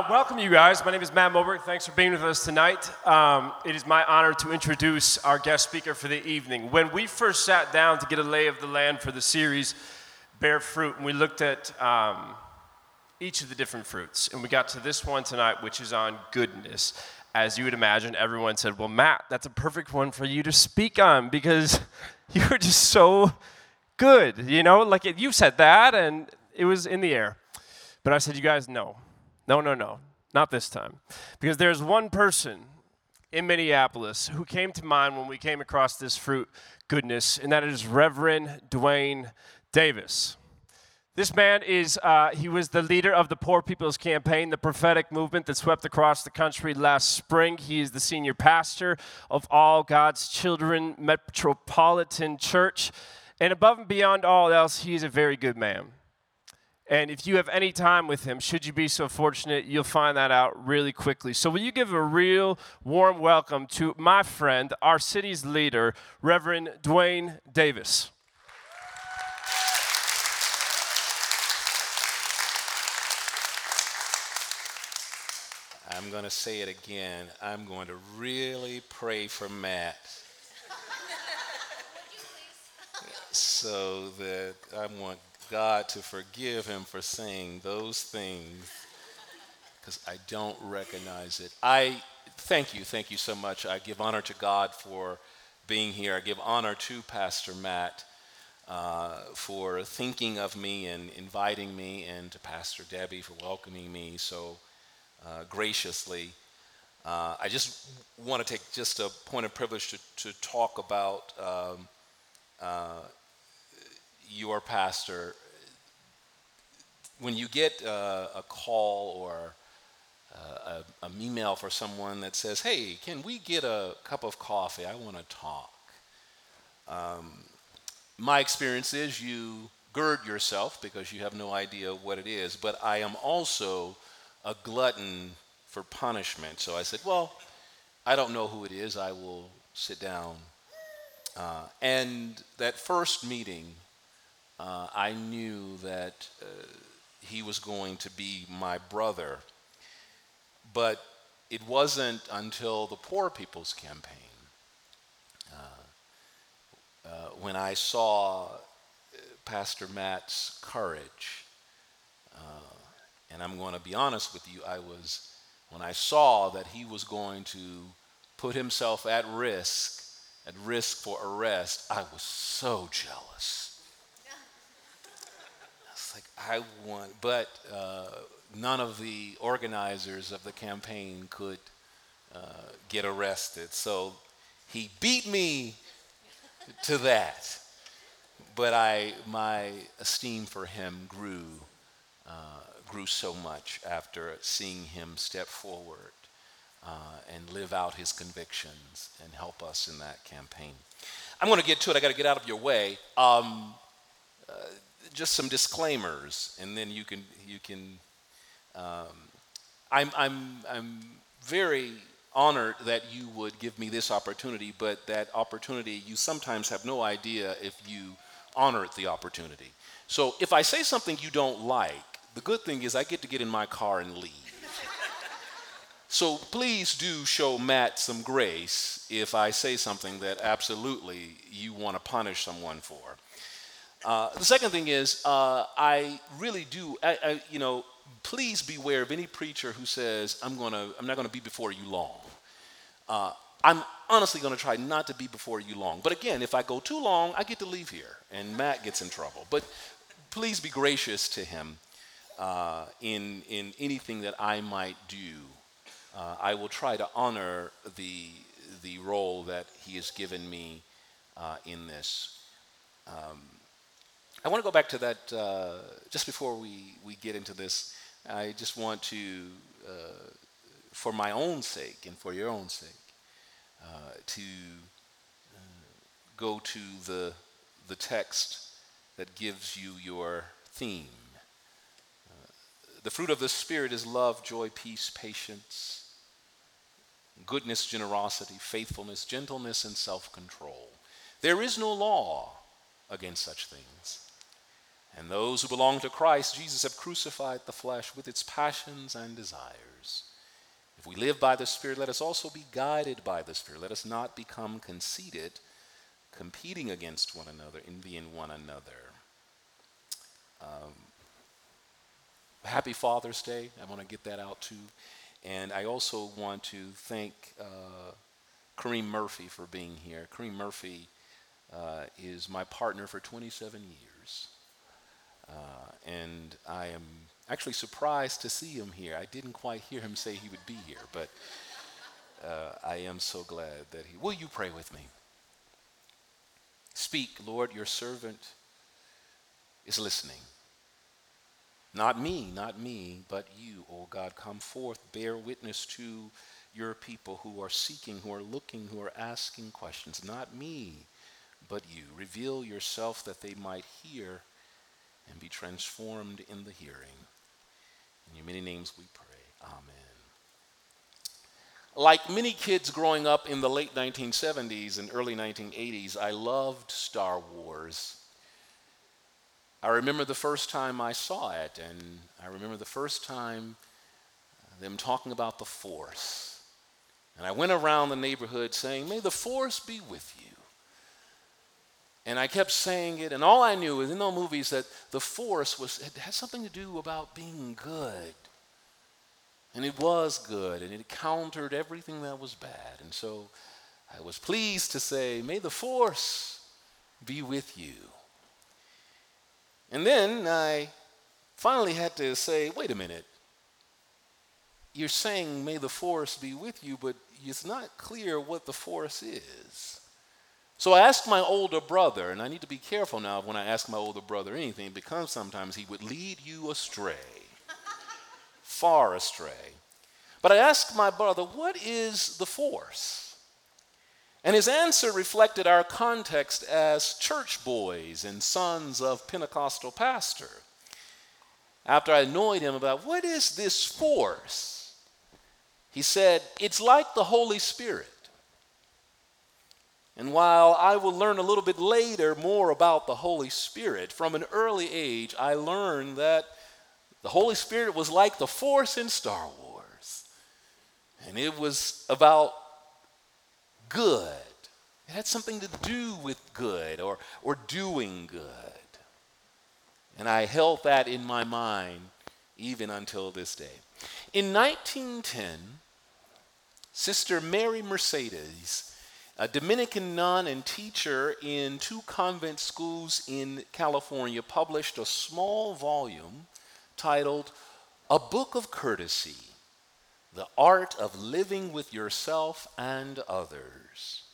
Uh, welcome, you guys. My name is Matt Moberg. Thanks for being with us tonight. Um, it is my honor to introduce our guest speaker for the evening. When we first sat down to get a lay of the land for the series, Bear Fruit, and we looked at um, each of the different fruits, and we got to this one tonight, which is on goodness. As you would imagine, everyone said, Well, Matt, that's a perfect one for you to speak on because you're just so good. You know, like you said that, and it was in the air. But I said, You guys, no. No, no, no. Not this time. Because there's one person in Minneapolis who came to mind when we came across this fruit goodness, and that is Reverend Dwayne Davis. This man is, uh, he was the leader of the Poor People's Campaign, the prophetic movement that swept across the country last spring. He is the senior pastor of All God's Children Metropolitan Church. And above and beyond all else, he is a very good man. And if you have any time with him, should you be so fortunate, you'll find that out really quickly. So, will you give a real warm welcome to my friend, our city's leader, Reverend Dwayne Davis? I'm going to say it again. I'm going to really pray for Matt. so that I want God to forgive him for saying those things because I don't recognize it. I thank you, thank you so much. I give honor to God for being here. I give honor to Pastor Matt uh, for thinking of me and inviting me, and to Pastor Debbie for welcoming me so uh, graciously. Uh, I just want to take just a point of privilege to, to talk about um, uh, your pastor, when you get uh, a call or uh, a, a, email for someone that says, "Hey, can we get a cup of coffee? I want to talk." Um, my experience is you gird yourself because you have no idea what it is. But I am also a glutton for punishment. So I said, "Well, I don't know who it is. I will sit down." Uh, and that first meeting uh, I knew that uh, he was going to be my brother. But it wasn't until the Poor People's Campaign uh, uh when I saw uh, Pastor Matt's courage. Uh, and I'm going to be honest with you, I was, when I saw that he was going to put himself at risk, at risk for arrest, I was so jealous I want, but uh, none of the organizers of the campaign could uh, get arrested. So he beat me to that. But I, my esteem for him grew, uh, grew so much after seeing him step forward uh, and live out his convictions and help us in that campaign. I'm going to get to it. I got to get out of your way. Um, uh, just some disclaimers, and then you can you can. Um, I'm I'm I'm very honored that you would give me this opportunity, but that opportunity you sometimes have no idea if you honor the opportunity. So if I say something you don't like, the good thing is I get to get in my car and leave. so please do show Matt some grace if I say something that absolutely you want to punish someone for. Uh, the second thing is, uh, I really do, I, I, you know, please beware of any preacher who says, I'm, gonna, I'm not going to be before you long. Uh, I'm honestly going to try not to be before you long. But again, if I go too long, I get to leave here, and Matt gets in trouble. But please be gracious to him uh, in, in anything that I might do. Uh, I will try to honor the, the role that he has given me in this. Um, I want to go back to that uh, just before we, we get into this. I just want to, uh, for my own sake and for your own sake, uh, to uh, go to the, the text that gives you your theme. Uh, the fruit of the Spirit is love, joy, peace, patience, goodness, generosity, faithfulness, gentleness, and self control. There is no law against such things. And those who belong to Christ Jesus have crucified the flesh with its passions and desires. If we live by the Spirit, let us also be guided by the Spirit. Let us not become conceited, competing against one another, envying one another. Um, happy Father's Day. I want to get that out too. And I also want to thank uh, Kareem Murphy for being here. Kareem Murphy uh, is my partner for 27 years. Uh, and I am actually surprised to see him here. I didn't quite hear him say he would be here, but uh, I am so glad that he. Will you pray with me? Speak, Lord, your servant is listening. Not me, not me, but you, O oh God, come forth, bear witness to your people who are seeking, who are looking, who are asking questions. Not me, but you. Reveal yourself that they might hear and be transformed in the hearing. In your many names we pray. Amen. Like many kids growing up in the late 1970s and early 1980s, I loved Star Wars. I remember the first time I saw it, and I remember the first time uh, them talking about the Force. And I went around the neighborhood saying, May the Force be with you. And I kept saying it, and all I knew was in those movies that the Force was, it had something to do about being good. And it was good, and it countered everything that was bad. And so I was pleased to say, May the Force be with you. And then I finally had to say, wait a minute. You're saying, may the force be with you, but it's not clear what the force is. So I asked my older brother, and I need to be careful now when I ask my older brother anything because sometimes he would lead you astray, far astray. But I asked my brother, what is the force? And his answer reflected our context as church boys and sons of Pentecostal pastor. After I annoyed him about what is this force, he said, It's like the Holy Spirit. And while I will learn a little bit later more about the Holy Spirit, from an early age, I learned that the Holy Spirit was like the force in Star Wars. And it was about good. It had something to do with good or, or doing good. And I held that in my mind even until this day. In 1910, Sister Mary Mercedes, a Dominican nun and teacher in two convent schools in California, published a small volume titled A Book of Courtesy The Art of Living with Yourself and Others.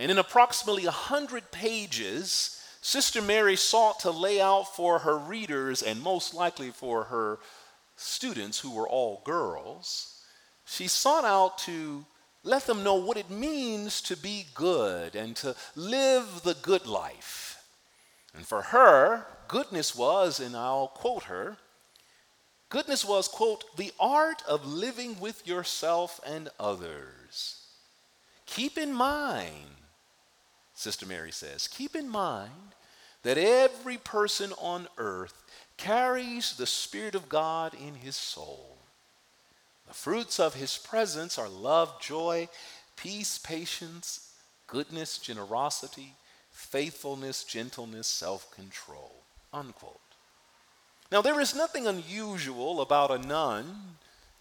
And in approximately 100 pages, Sister Mary sought to lay out for her readers, and most likely for her students who were all girls, she sought out to let them know what it means to be good and to live the good life. And for her, goodness was, and I'll quote her, goodness was, quote, the art of living with yourself and others. Keep in mind Sister Mary says, keep in mind that every person on earth carries the Spirit of God in his soul. The fruits of his presence are love, joy, peace, patience, goodness, generosity, faithfulness, gentleness, self control. Now, there is nothing unusual about a nun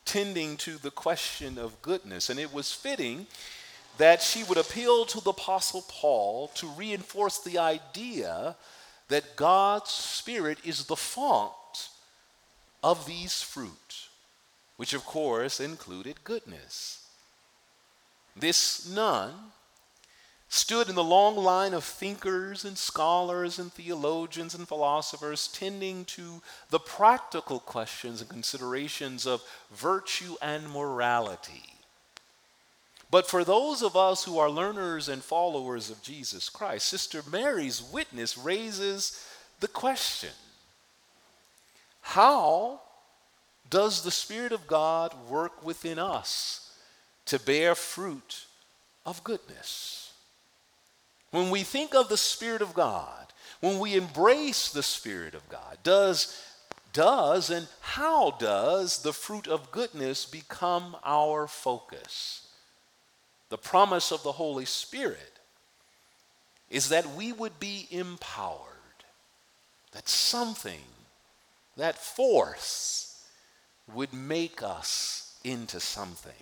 tending to the question of goodness, and it was fitting that she would appeal to the Apostle Paul to reinforce the idea that God's Spirit is the font of these fruit, which of course included goodness. This nun stood in the long line of thinkers and scholars and theologians and philosophers tending to the practical questions and considerations of virtue and morality. But for those of us who are learners and followers of Jesus Christ, Sister Mary's witness raises the question How does the Spirit of God work within us to bear fruit of goodness? When we think of the Spirit of God, when we embrace the Spirit of God, does does and how does the fruit of goodness become our focus? The promise of the Holy Spirit is that we would be empowered, that something, that force, would make us into something.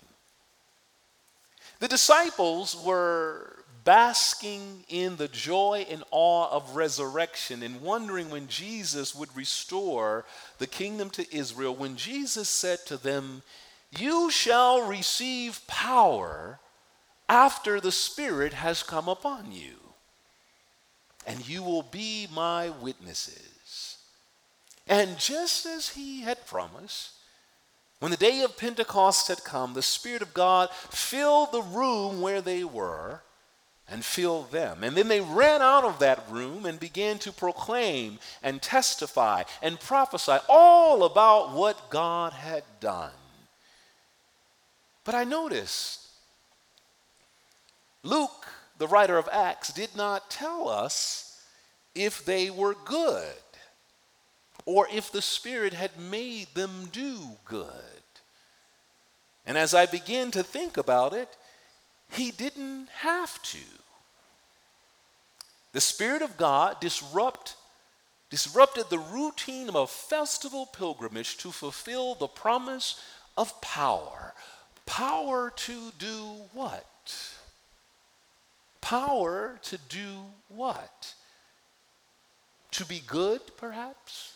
The disciples were basking in the joy and awe of resurrection and wondering when Jesus would restore the kingdom to Israel, when Jesus said to them, You shall receive power after the Spirit has come upon you, and you will be my witnesses. And just as he had promised, when the day of Pentecost had come, the Spirit of God filled the room where they were and filled them. And then they ran out of that room and began to proclaim and testify and prophesy all about what God had done. But I noticed Luke, the writer of Acts, did not tell us if they were good or if the Spirit had made them do good. And as I begin to think about it, he didn't have to. The Spirit of God disrupt, disrupted the routine of a festival pilgrimage to fulfill the promise of power. Power to do what? Power to do what? To be good, perhaps?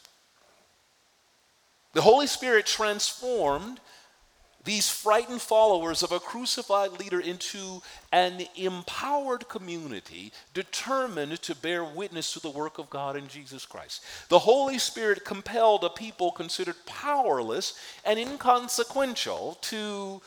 The Holy Spirit transformed these frightened followers of a crucified leader into an empowered community determined to bear witness to the work of God in Jesus Christ. The Holy Spirit compelled a people considered powerless and inconsequential to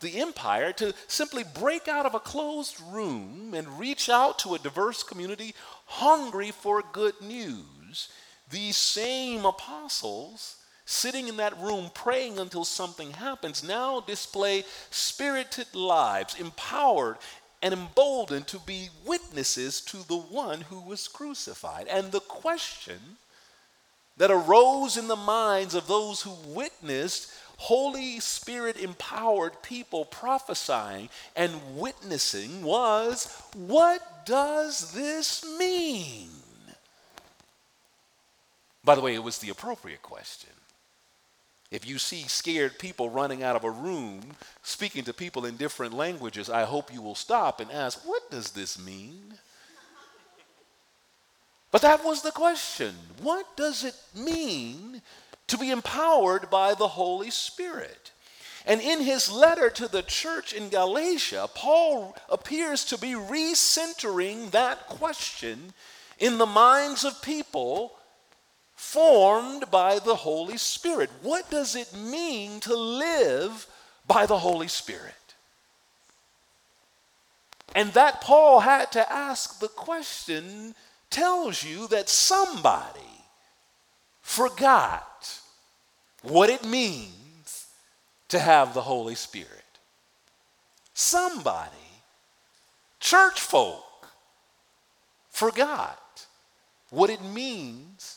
the empire to simply break out of a closed room and reach out to a diverse community hungry for good news. These same apostles sitting in that room praying until something happens, now display spirited lives, empowered and emboldened to be witnesses to the one who was crucified. And the question that arose in the minds of those who witnessed Holy Spirit empowered people prophesying and witnessing was what does this mean? By the way, it was the appropriate question. If you see scared people running out of a room speaking to people in different languages, I hope you will stop and ask, What does this mean? But that was the question. What does it mean to be empowered by the Holy Spirit? And in his letter to the church in Galatia, Paul appears to be recentering that question in the minds of people formed by the Holy Spirit. What does it mean to live by the Holy Spirit? And that Paul had to ask the question tells you that somebody forgot what it means to have the Holy Spirit. Somebody, church folk, forgot what it means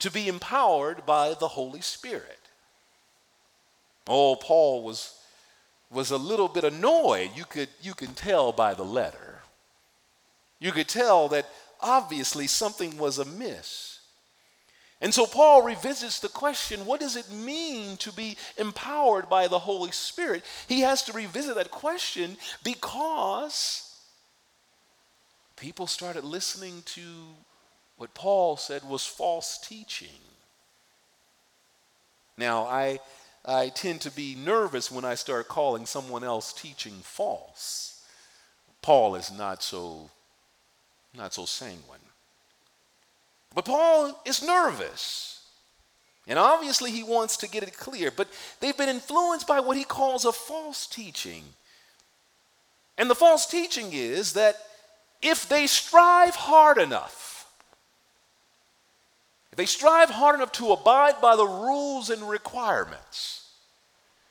to be empowered by the Holy Spirit. Oh, Paul was, was a little bit annoyed. You could, you can tell by the letter. You could tell that obviously something was amiss. And so Paul revisits the question what does it mean to be empowered by the Holy Spirit? He has to revisit that question because people started listening to what Paul said was false teaching. Now, I, I tend to be nervous when I start calling someone else teaching false. Paul is not so, not so sanguine. But Paul is nervous. And obviously, he wants to get it clear, but they've been influenced by what he calls a false teaching. And the false teaching is that if they strive hard enough, they strive hard enough to abide by the rules and requirements,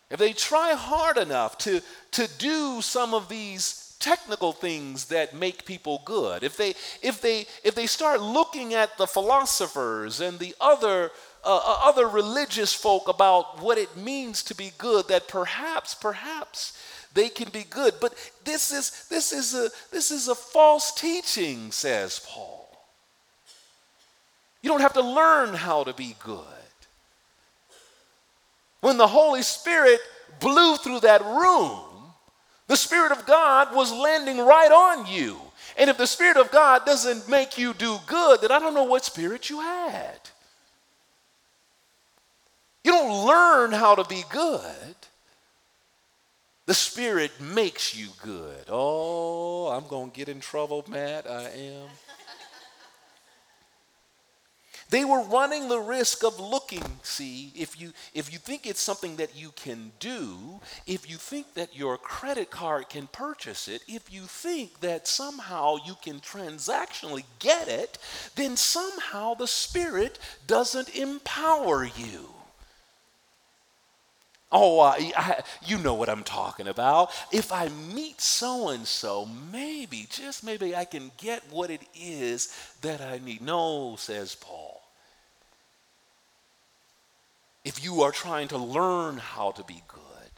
if they try hard enough to, to do some of these technical things that make people good, if they, if they, if they start looking at the philosophers and the other uh, uh, other religious folk about what it means to be good, that perhaps, perhaps they can be good. But this is, this is, a, this is a false teaching, says Paul. You don't have to learn how to be good. When the Holy Spirit blew through that room, the Spirit of God was landing right on you. And if the Spirit of God doesn't make you do good, then I don't know what spirit you had. You don't learn how to be good. The Spirit makes you good. Oh, I'm going to get in trouble, Matt. I am. They were running the risk of looking, see, if you if you think it's something that you can do, if you think that your credit card can purchase it, if you think that somehow you can transactionally get it, then somehow the spirit doesn't empower you. Oh, uh, I, you know what I'm talking about. If I meet so and so, maybe, just maybe, I can get what it is that I need. No, says Paul. If you are trying to learn how to be good,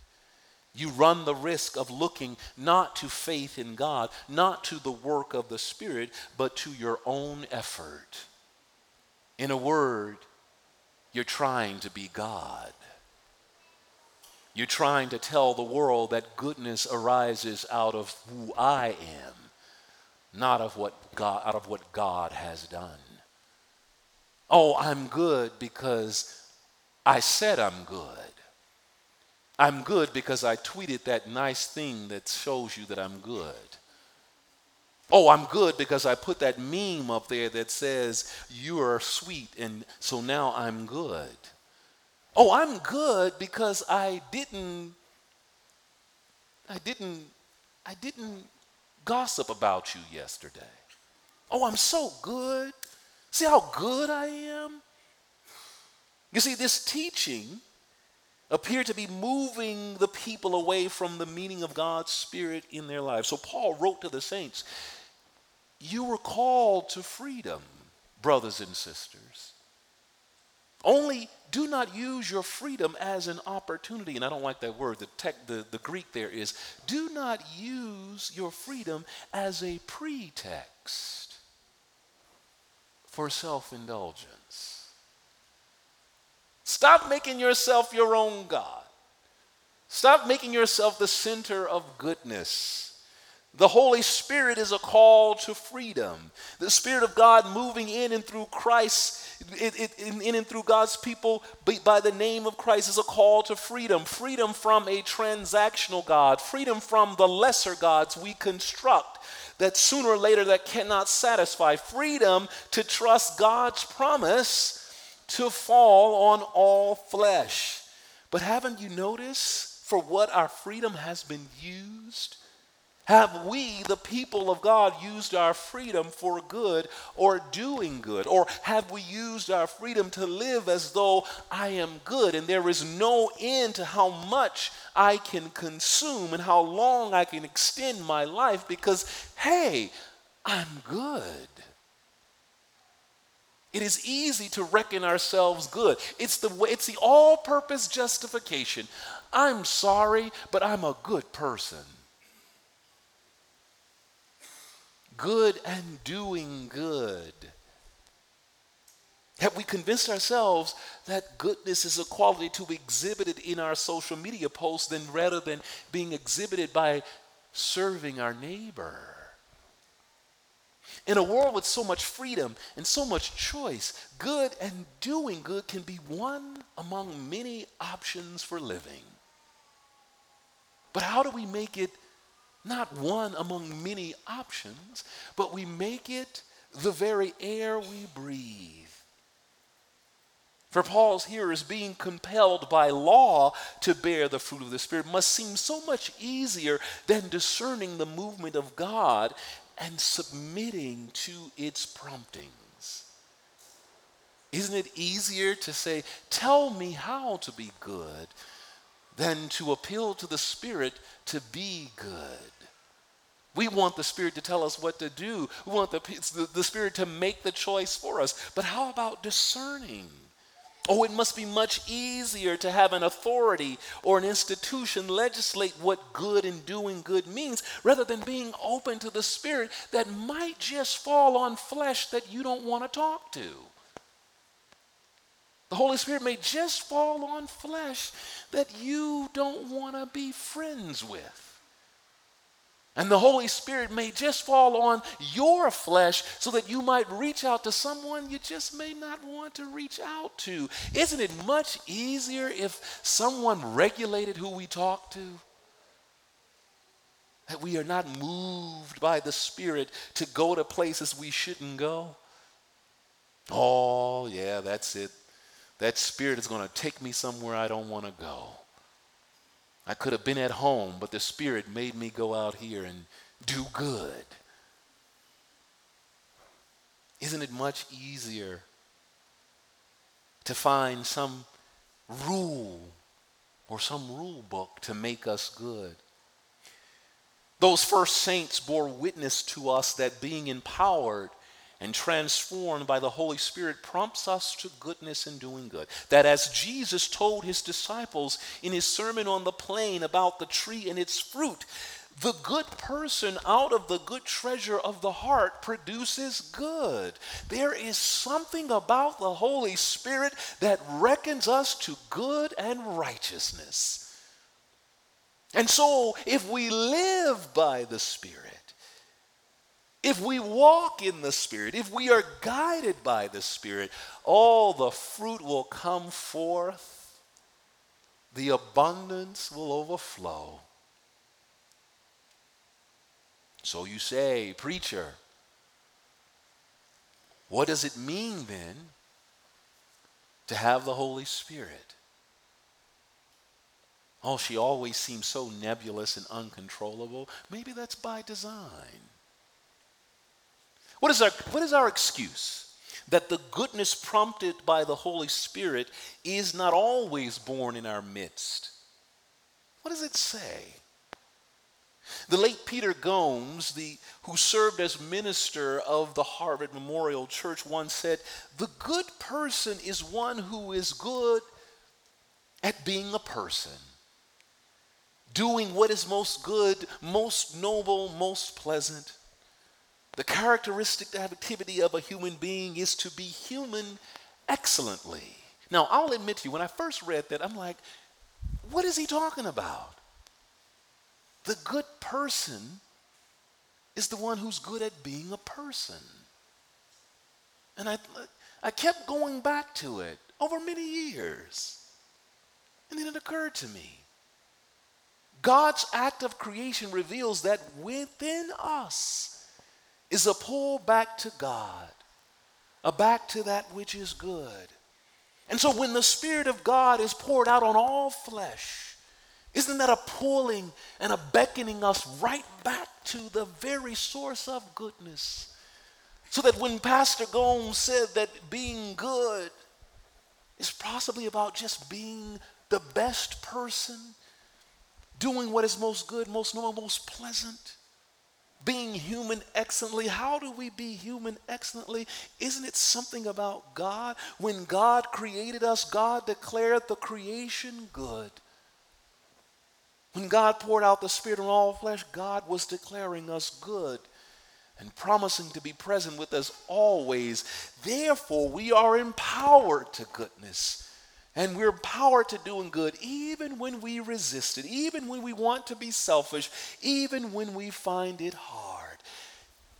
you run the risk of looking not to faith in God, not to the work of the Spirit, but to your own effort. In a word, you're trying to be God. You're trying to tell the world that goodness arises out of who I am, not of what God, out of what God has done. Oh, I'm good because I said I'm good. I'm good because I tweeted that nice thing that shows you that I'm good. Oh, I'm good because I put that meme up there that says, You are sweet, and so now I'm good. Oh, I'm good because I didn't, I didn't, I didn't gossip about you yesterday. Oh, I'm so good. See how good I am? You see, this teaching appeared to be moving the people away from the meaning of God's Spirit in their lives. So Paul wrote to the saints, You were called to freedom, brothers and sisters. Only do not use your freedom as an opportunity. And I don't like that word. The, tech, the, the Greek there is do not use your freedom as a pretext for self indulgence. Stop making yourself your own God. Stop making yourself the center of goodness. The Holy Spirit is a call to freedom. The Spirit of God moving in and through Christ, in, and through God's people by the name of Christ is a call to freedom. Freedom from a transactional God, freedom from the lesser gods we construct that sooner or later that cannot satisfy. Freedom to trust God's promise to fall on all flesh. But haven't you noticed for what our freedom has been used? Have we, the people of God, used our freedom for good or doing good? Or have we used our freedom to live as though I am good and there is no end to how much I can consume and how long I can extend my life because, hey, I'm good? It is easy to reckon ourselves good. It's the it's the all-purpose justification. I'm sorry, but I'm a good person. Good and doing good. Have we convinced ourselves that goodness is a quality to be exhibited in our social media posts than rather than being exhibited by serving our neighbor? In a world with so much freedom and so much choice, good and doing good can be one among many options for living. But how do we make it not one among many options, but we make it the very air we breathe? For Paul's hearers, being compelled by law to bear the fruit of the Spirit must seem so much easier than discerning the movement of God and submitting to its promptings. Isn't it easier to say, Tell me how to be good, than to appeal to the Spirit to be good? We want the Spirit to tell us what to do. We want the, the, the, Spirit to make the choice for us. But how about discerning? Oh, it must be much easier to have an authority or an institution legislate what good and doing good means rather than being open to the Spirit that might just fall on flesh that you don't want to talk to. The Holy Spirit may just fall on flesh that you don't want to be friends with. And the Holy Spirit may just fall on your flesh so that you might reach out to someone you just may not want to reach out to. Isn't it much easier if someone regulated who we talk to? That we are not moved by the Spirit to go to places we shouldn't go? Oh, yeah, that's it. That Spirit is going to take me somewhere I don't want to go. I could have been at home, but the Spirit made me go out here and do good. Isn't it much easier to find some rule or some rule book to make us good? Those first saints bore witness to us that being empowered and transformed by the Holy Spirit prompts us to goodness and doing good. That as Jesus told his disciples in his Sermon on the Plain about the tree and its fruit, the good person out of the good treasure of the heart produces good. There is something about the Holy Spirit that reckons us to good and righteousness. And so, if we live by the Spirit, if we walk in the Spirit, if we are guided by the Spirit, all the fruit will come forth, the abundance will overflow. So you say, Preacher, what does it mean then to have the Holy Spirit? Oh, she always seems so nebulous and uncontrollable. Maybe that's by design. What is our, what is our excuse? That the goodness prompted by the Holy Spirit is not always born in our midst. What does it say? The late Peter Gomes, the, who served as minister of the Harvard Memorial Church, once said, The good person is one who is good at being a person, doing what is most good, most noble, most pleasant. The characteristic activity of a human being is to be human excellently. Now, I'll admit to you, when I first read that, I'm like, what is he talking about? The good person is the one who's good at being a person. And I, I kept going back to it over many years. And then it occurred to me God's act of creation reveals that within us, is a pull back to God, a back to that which is good. And so when the Spirit of God is poured out on all flesh, isn't that a pulling and a beckoning us right back to the very source of goodness? So that when Pastor Gomes said that being good is possibly about just being the best person, doing what is most good, most normal, most pleasant, being human excellently. How do we be human excellently? Isn't it something about God? When God created us, God declared the creation good. When God poured out the Spirit on all flesh, God was declaring us good and promising to be present with us always. Therefore, we are empowered to goodness. And we're empowered to doing good even when we resist it, even when we want to be selfish, even when we find it hard.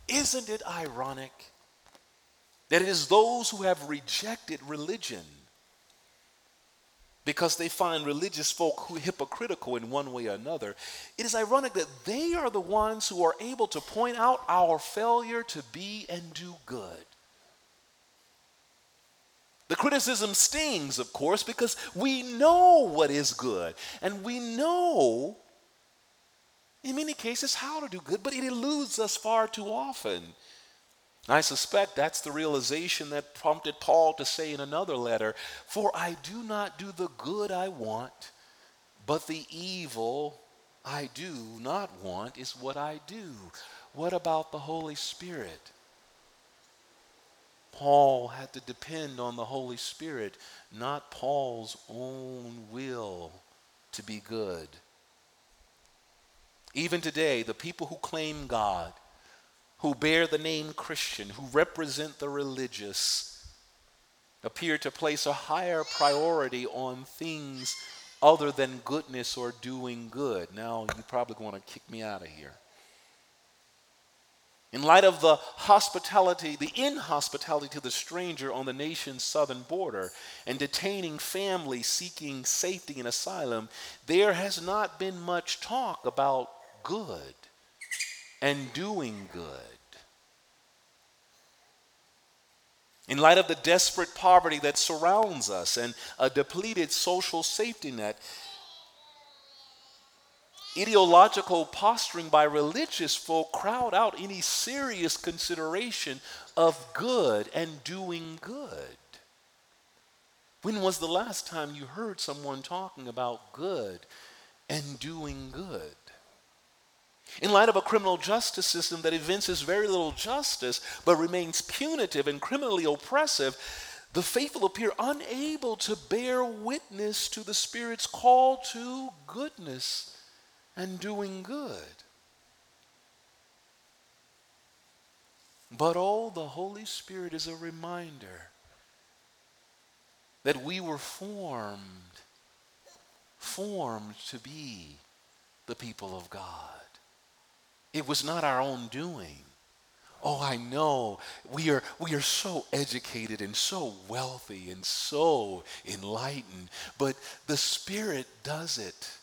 Isn't it ironic that it is those who have rejected religion because they find religious folk who hypocritical in one way or another? It is ironic that they are the ones who are able to point out our failure to be and do good. The criticism stings, of course, because we know what is good and we know, in many cases, how to do good, but it eludes us far too often. I suspect that's the realization that prompted Paul to say in another letter For I do not do the good I want, but the evil I do not want is what I do. What about the Holy Spirit? Paul had to depend on the Holy Spirit, not Paul's own will to be good. Even today, the people who claim God, who bear the name Christian, who represent the religious, appear to place a higher priority on things other than goodness or doing good. Now, you probably want to kick me out of here. In light of the hospitality, the inhospitality to the stranger on the nation's southern border and detaining families seeking safety and asylum, there has not been much talk about good and doing good. In light of the desperate poverty that surrounds us and a depleted social safety net, ideological posturing by religious folk crowd out any serious consideration of good and doing good. When was the last time you heard someone talking about good and doing good? In light of a criminal justice system that evinces very little justice but remains punitive and criminally oppressive, the faithful appear unable to bear witness to the Spirit's call to goodness and doing good. But oh, the Holy Spirit is a reminder that we were formed, formed to be the people of God. It was not our own doing. Oh, I know we are, we are so educated and so wealthy and so enlightened, but the Spirit does it.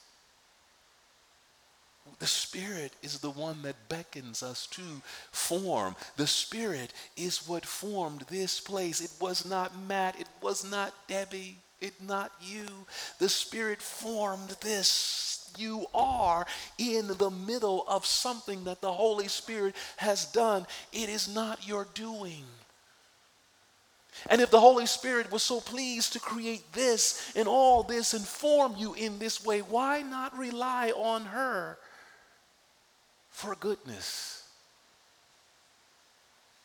The Spirit is the one that beckons us to form. The Spirit is what formed this place. It was not Matt, it was not Debbie, it not you. The Spirit formed this you are in the middle of something that the Holy Spirit has done. It is not your doing. And if the Holy Spirit was so pleased to create this and all this and form you in this way, why not rely on her for goodness?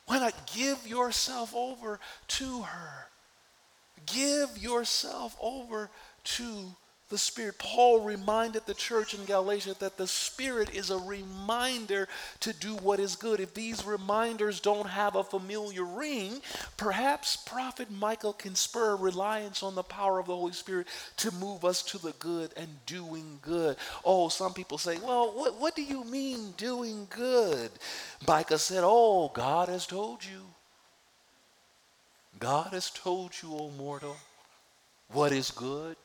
Why not give yourself over to her? Give yourself over to the Spirit. Paul reminded the church in Galatia that the Spirit is a reminder to do what is good. If these reminders don't have a familiar ring, perhaps Prophet Micah can spur reliance on the power of the Holy Spirit to move us to the good and doing good. Oh, some people say, well, what, what do you mean doing good? Micah said, oh, God has told you. God has told you, O mortal, what is good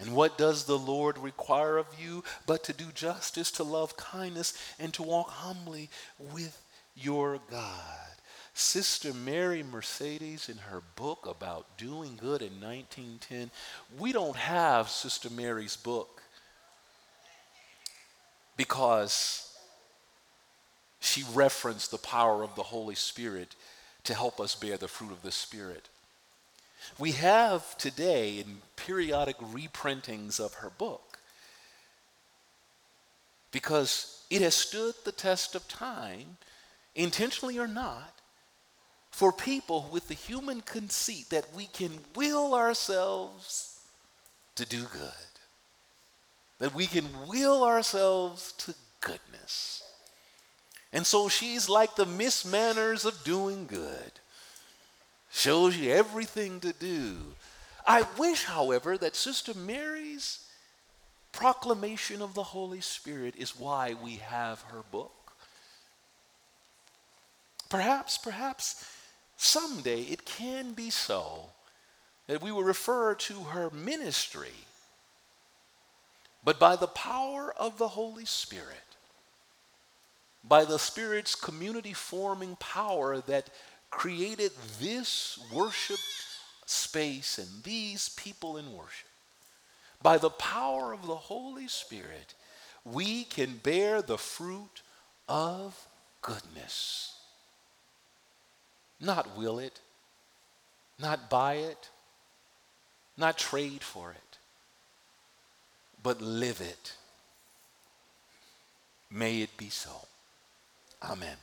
and what does the Lord require of you but to do justice, to love kindness, and to walk humbly with your God? Sister Mary Mercedes, in her book about doing good in 1910, we don't have Sister Mary's book because she referenced the power of the Holy Spirit to help us bear the fruit of the Spirit. We have today in periodic reprintings of her book because it has stood the test of time, intentionally or not, for people with the human conceit that we can will ourselves to do good, that we can will ourselves to goodness. And so she's like the Miss Manners of doing good shows you everything to do. I wish, however, that Sister Mary's proclamation of the Holy Spirit is why we have her book. Perhaps, perhaps someday it can be so that we will refer to her ministry, but by the power of the Holy Spirit, by the Spirit's community forming power that created this worship space and these people in worship. By the power of the Holy Spirit, we can bear the fruit of goodness. Not will it, not buy it, not trade for it, but live it. May it be so. Amen.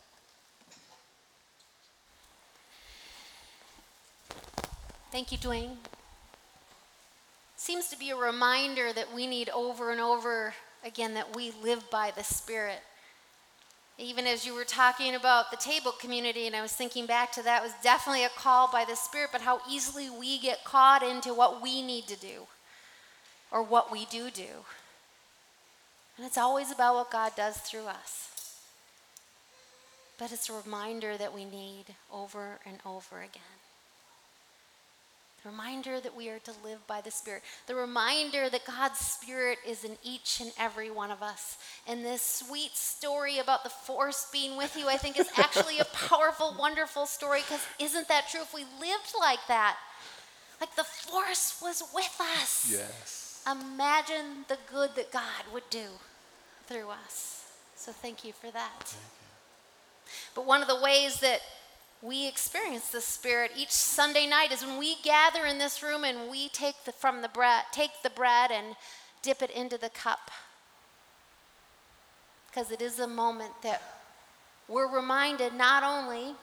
Thank you, Dwayne. Seems to be a reminder that we need over and over again that we live by the Spirit. Even as you were talking about the table community, and I was thinking back to that, was definitely a call by the Spirit, but how easily we get caught into what we need to do or what we do do. And it's always about what God does through us. But it's a reminder that we need over and over again. Reminder that we are to live by the Spirit. The reminder that God's Spirit is in each and every one of us. And this sweet story about the force being with you, I think, is actually a powerful, wonderful story because isn't that true if we lived like that? Like the force was with us. Yes. Imagine the good that God would do through us. So thank you for that. But one of the ways that we experience the Spirit each Sunday night is when we gather in this room and we take the, from the bread, take the bread and dip it into the cup. Because it is a moment that we're reminded not only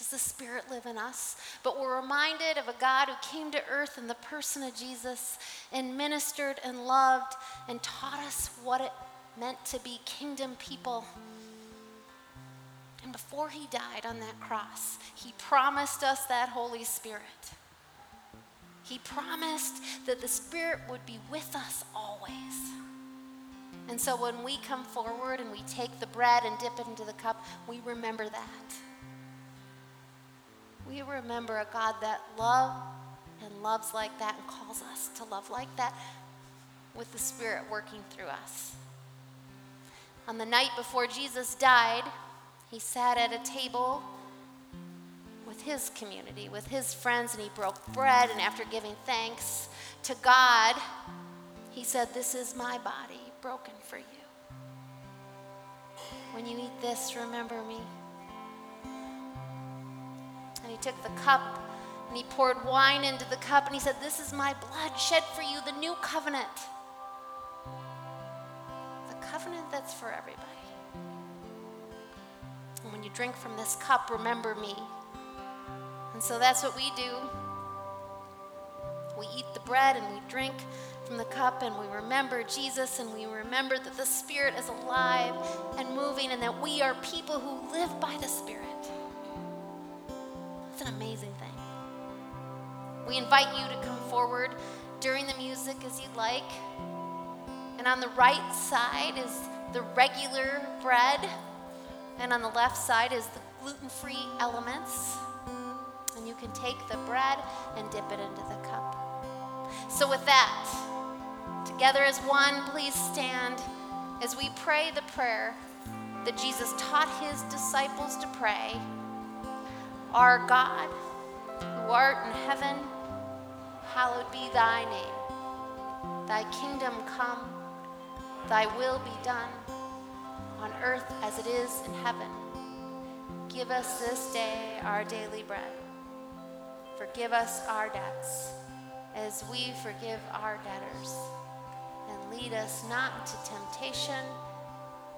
does the Spirit live in us? But we're reminded of a God who came to earth in the person of Jesus and ministered and loved and taught us what it meant to be kingdom people. And before he died on that cross, he promised us that Holy Spirit. He promised that the Spirit would be with us always. And so when we come forward and we take the bread and dip it into the cup, we remember that we remember a God that loves and loves like that and calls us to love like that with the Spirit working through us. On the night before Jesus died, he sat at a table with his community, with his friends, and he broke bread. And after giving thanks to God, he said, This is my body broken for you. When you eat this, remember me. And he took the cup and he poured wine into the cup and he said, This is my blood shed for you, the new covenant. The covenant that's for everybody. And when you drink from this cup, remember me. And so that's what we do. We eat the bread and we drink from the cup and we remember Jesus and we remember that the Spirit is alive and moving and that we are people who live by the Spirit. It's an amazing thing. We invite you to come forward during the music as you'd like. And on the right side is the regular bread, and on the left side is the gluten free elements. And you can take the bread and dip it into the cup. So, with that, together as one, please stand as we pray the prayer that Jesus taught his disciples to pray. Our God, who art in heaven, hallowed be thy name. Thy kingdom come, thy will be done, on earth as it is in heaven. Give us this day our daily bread. Forgive us our debts, as we forgive our debtors. And lead us not into temptation,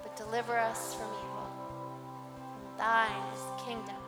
but deliver us from evil. Thine is the kingdom